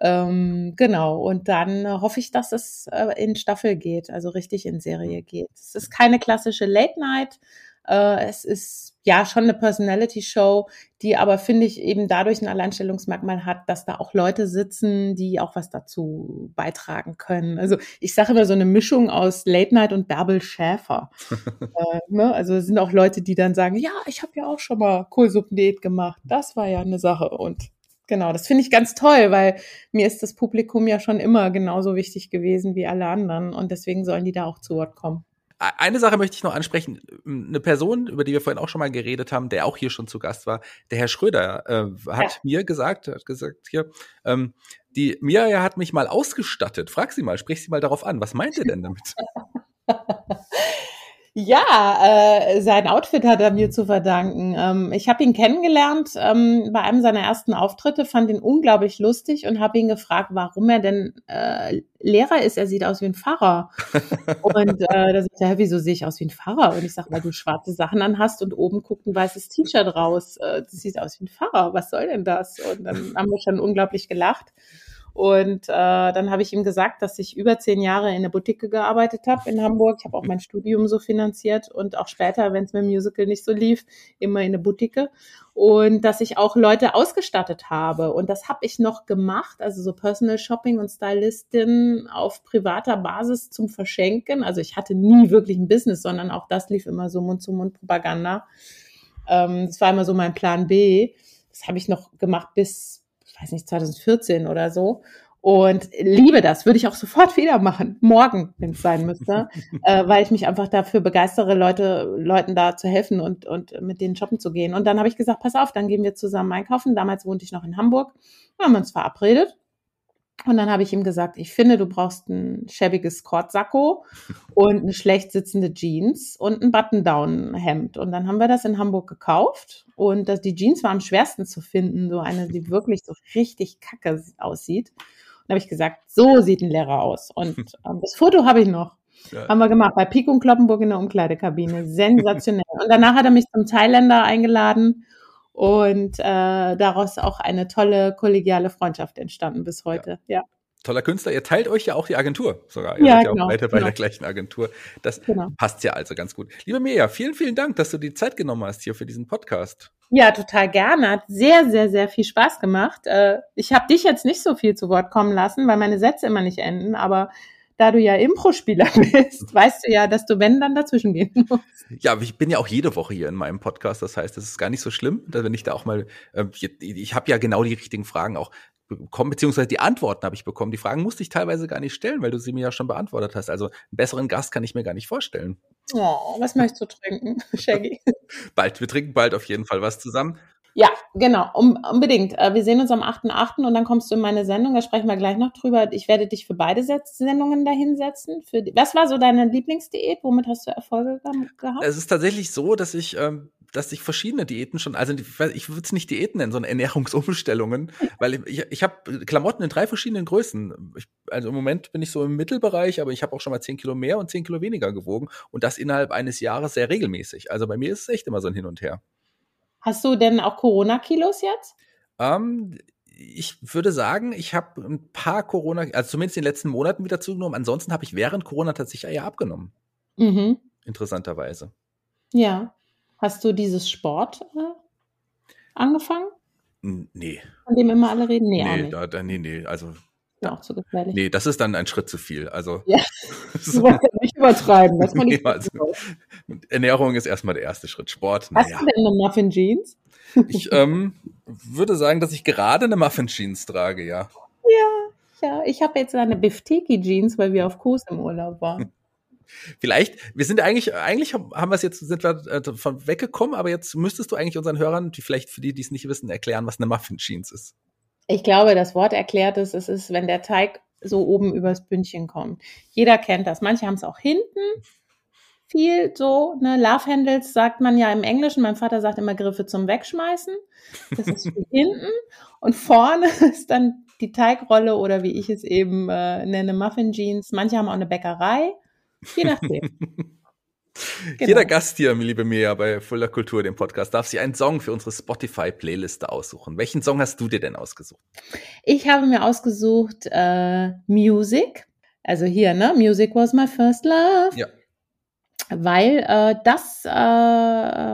Ähm, genau. Und dann äh, hoffe ich, dass es äh, in Staffel geht, also richtig in Serie geht. Es ist keine klassische Late Night. Äh, es ist ja schon eine Personality-Show, die aber, finde ich, eben dadurch ein Alleinstellungsmerkmal hat, dass da auch Leute sitzen, die auch was dazu beitragen können. Also ich sage immer so eine Mischung aus Late Night und Bärbel Schäfer. *laughs* äh, ne? Also es sind auch Leute, die dann sagen, ja, ich habe ja auch schon mal Kohlsuppendiät gemacht. Das war ja eine Sache. Und genau, das finde ich ganz toll, weil mir ist das Publikum ja schon immer genauso wichtig gewesen wie alle anderen. Und deswegen sollen die da auch zu Wort kommen. Eine Sache möchte ich noch ansprechen. Eine Person, über die wir vorhin auch schon mal geredet haben, der auch hier schon zu Gast war, der Herr Schröder, äh, hat ja. mir gesagt, hat gesagt hier, ähm, die Mia hat mich mal ausgestattet. Frag sie mal, sprich sie mal darauf an. Was meint ihr denn damit? *laughs* Ja, äh, sein Outfit hat er mir zu verdanken. Ähm, ich habe ihn kennengelernt ähm, bei einem seiner ersten Auftritte, fand ihn unglaublich lustig und habe ihn gefragt, warum er denn äh, Lehrer ist. Er sieht aus wie ein Pfarrer. *laughs* und äh, da sagt er, wieso sehe ich aus wie ein Pfarrer? Und ich sage, weil du schwarze Sachen anhast und oben guckt ein weißes T-Shirt raus. Äh, das sieht aus wie ein Pfarrer. Was soll denn das? Und dann haben wir schon unglaublich gelacht. Und äh, dann habe ich ihm gesagt, dass ich über zehn Jahre in der Boutique gearbeitet habe in Hamburg. Ich habe auch mein Studium so finanziert und auch später, wenn es mit dem Musical nicht so lief, immer in der Boutique. Und dass ich auch Leute ausgestattet habe. Und das habe ich noch gemacht, also so Personal Shopping und Stylistin auf privater Basis zum Verschenken. Also ich hatte nie wirklich ein Business, sondern auch das lief immer so Mund-zu-Mund-Propaganda. Ähm, das war immer so mein Plan B. Das habe ich noch gemacht bis weiß nicht, 2014 oder so. Und liebe das, würde ich auch sofort wieder machen, morgen, wenn es sein müsste, *laughs* äh, weil ich mich einfach dafür begeistere, Leute, Leuten da zu helfen und, und mit denen shoppen zu gehen. Und dann habe ich gesagt, pass auf, dann gehen wir zusammen einkaufen. Damals wohnte ich noch in Hamburg. Wir haben uns verabredet und dann habe ich ihm gesagt, ich finde, du brauchst ein schäbiges Kortsacko und eine schlecht sitzende Jeans und ein Button-Down-Hemd. Und dann haben wir das in Hamburg gekauft. Und das, die Jeans war am schwersten zu finden, so eine, die wirklich so richtig kacke aussieht. Und da habe ich gesagt, so sieht ein Lehrer aus. Und *laughs* ähm, das Foto habe ich noch. Ja. Haben wir gemacht bei Pico und Kloppenburg in der Umkleidekabine. Sensationell. Und danach hat er mich zum Thailänder eingeladen und äh, daraus auch eine tolle kollegiale Freundschaft entstanden bis heute. Ja. ja. Toller Künstler. Ihr teilt euch ja auch die Agentur sogar. Ihr ja, seid ja genau, auch weiter bei genau. der gleichen Agentur. Das genau. passt ja also ganz gut. Liebe Mia, vielen, vielen Dank, dass du die Zeit genommen hast hier für diesen Podcast. Ja, total gerne. Hat sehr, sehr, sehr viel Spaß gemacht. Äh, ich habe dich jetzt nicht so viel zu Wort kommen lassen, weil meine Sätze immer nicht enden, aber da du ja Impro-Spieler *laughs* bist, weißt du ja, dass du, wenn, dann dazwischen gehen musst. Ja, ich bin ja auch jede Woche hier in meinem Podcast. Das heißt, es ist gar nicht so schlimm, wenn ich da auch mal, äh, ich, ich habe ja genau die richtigen Fragen auch bekommen, beziehungsweise die Antworten habe ich bekommen. Die Fragen musste ich teilweise gar nicht stellen, weil du sie mir ja schon beantwortet hast. Also einen besseren Gast kann ich mir gar nicht vorstellen. Oh, was möchtest du trinken, *laughs* Shaggy? bald, wir trinken bald auf jeden Fall was zusammen. Ja, genau, um, unbedingt. Äh, wir sehen uns am 8.8. und dann kommst du in meine Sendung, da sprechen wir gleich noch drüber. Ich werde dich für beide Sendungen dahinsetzen. Für die, was war so deine Lieblingsdiät? Womit hast du Erfolge gehabt? Es ist tatsächlich so, dass ich, ähm, dass ich verschiedene Diäten schon, also ich würde es nicht Diäten nennen, sondern Ernährungsumstellungen, *laughs* weil ich, ich, ich habe Klamotten in drei verschiedenen Größen. Ich, also im Moment bin ich so im Mittelbereich, aber ich habe auch schon mal zehn Kilo mehr und zehn Kilo weniger gewogen und das innerhalb eines Jahres sehr regelmäßig. Also bei mir ist es echt immer so ein Hin und Her. Hast du denn auch Corona-Kilos jetzt? Ähm, ich würde sagen, ich habe ein paar Corona, also zumindest in den letzten Monaten wieder zugenommen. Ansonsten habe ich während Corona tatsächlich eher abgenommen. Mhm. Interessanterweise. Ja. Hast du dieses Sport äh, angefangen? Nee. Von dem immer alle reden? Nee, nee, da, da, nee, nee. Also ja, auch zu gefährlich. Nee, das ist dann ein Schritt zu viel. Also, ja, *laughs* so. nicht übertreiben. Das nee, nicht also, Ernährung ist erstmal der erste Schritt. Sport, Hast naja. du denn eine Muffin Jeans? Ich ähm, würde sagen, dass ich gerade eine Muffin Jeans trage, ja. Ja, ja. Ich habe jetzt eine Bifteki Jeans, weil wir auf Kurs im Urlaub waren. Vielleicht, wir sind eigentlich, eigentlich haben wir es jetzt, sind wir äh, von weggekommen, aber jetzt müsstest du eigentlich unseren Hörern, die vielleicht für die, die es nicht wissen, erklären, was eine Muffin Jeans ist. Ich glaube, das Wort erklärt es, es ist, wenn der Teig so oben übers Bündchen kommt. Jeder kennt das. Manche haben es auch hinten. Viel so, ne, Love Handles sagt man ja im Englischen. Mein Vater sagt immer Griffe zum Wegschmeißen. Das ist *laughs* hinten. Und vorne *laughs* ist dann die Teigrolle oder wie ich es eben äh, nenne, Muffin Jeans. Manche haben auch eine Bäckerei. Je nachdem. *laughs* Genau. Jeder Gast hier, liebe Mia, bei Fuller Kultur, dem Podcast, darf sich einen Song für unsere Spotify-Playliste aussuchen. Welchen Song hast du dir denn ausgesucht? Ich habe mir ausgesucht äh, Music. Also hier, ne? Music was my first love. Ja. Weil äh, das äh,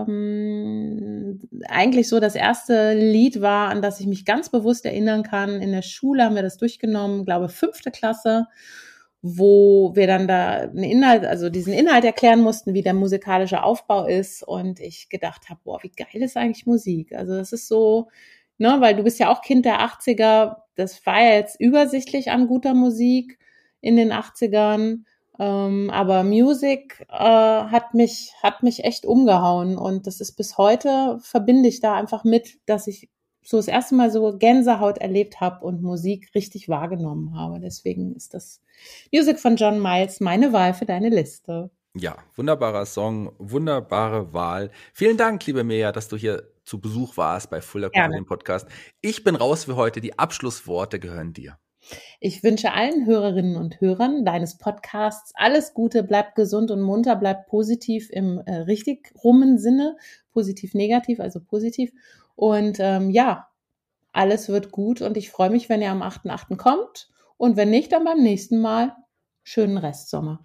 ähm, eigentlich so das erste Lied war, an das ich mich ganz bewusst erinnern kann. In der Schule haben wir das durchgenommen, glaube fünfte Klasse wo wir dann da einen Inhalt, also diesen Inhalt erklären mussten, wie der musikalische Aufbau ist und ich gedacht habe, boah, wie geil ist eigentlich Musik? Also das ist so, ne, weil du bist ja auch Kind der 80er, das war ja jetzt übersichtlich an guter Musik in den 80ern, ähm, aber Musik äh, hat mich hat mich echt umgehauen und das ist bis heute verbinde ich da einfach mit, dass ich so das erste Mal so Gänsehaut erlebt habe und Musik richtig wahrgenommen habe. Deswegen ist das Music von John Miles meine Wahl für deine Liste. Ja, wunderbarer Song, wunderbare Wahl. Vielen Dank, liebe Mea, dass du hier zu Besuch warst bei Fuller Kultur Podcast. Ich bin raus für heute. Die Abschlussworte gehören dir. Ich wünsche allen Hörerinnen und Hörern deines Podcasts alles Gute, bleib gesund und munter, bleib positiv im äh, richtig rummen Sinne, positiv negativ, also positiv. Und ähm, ja, alles wird gut und ich freue mich, wenn ihr am 8.8. kommt und wenn nicht, dann beim nächsten Mal. Schönen Restsommer.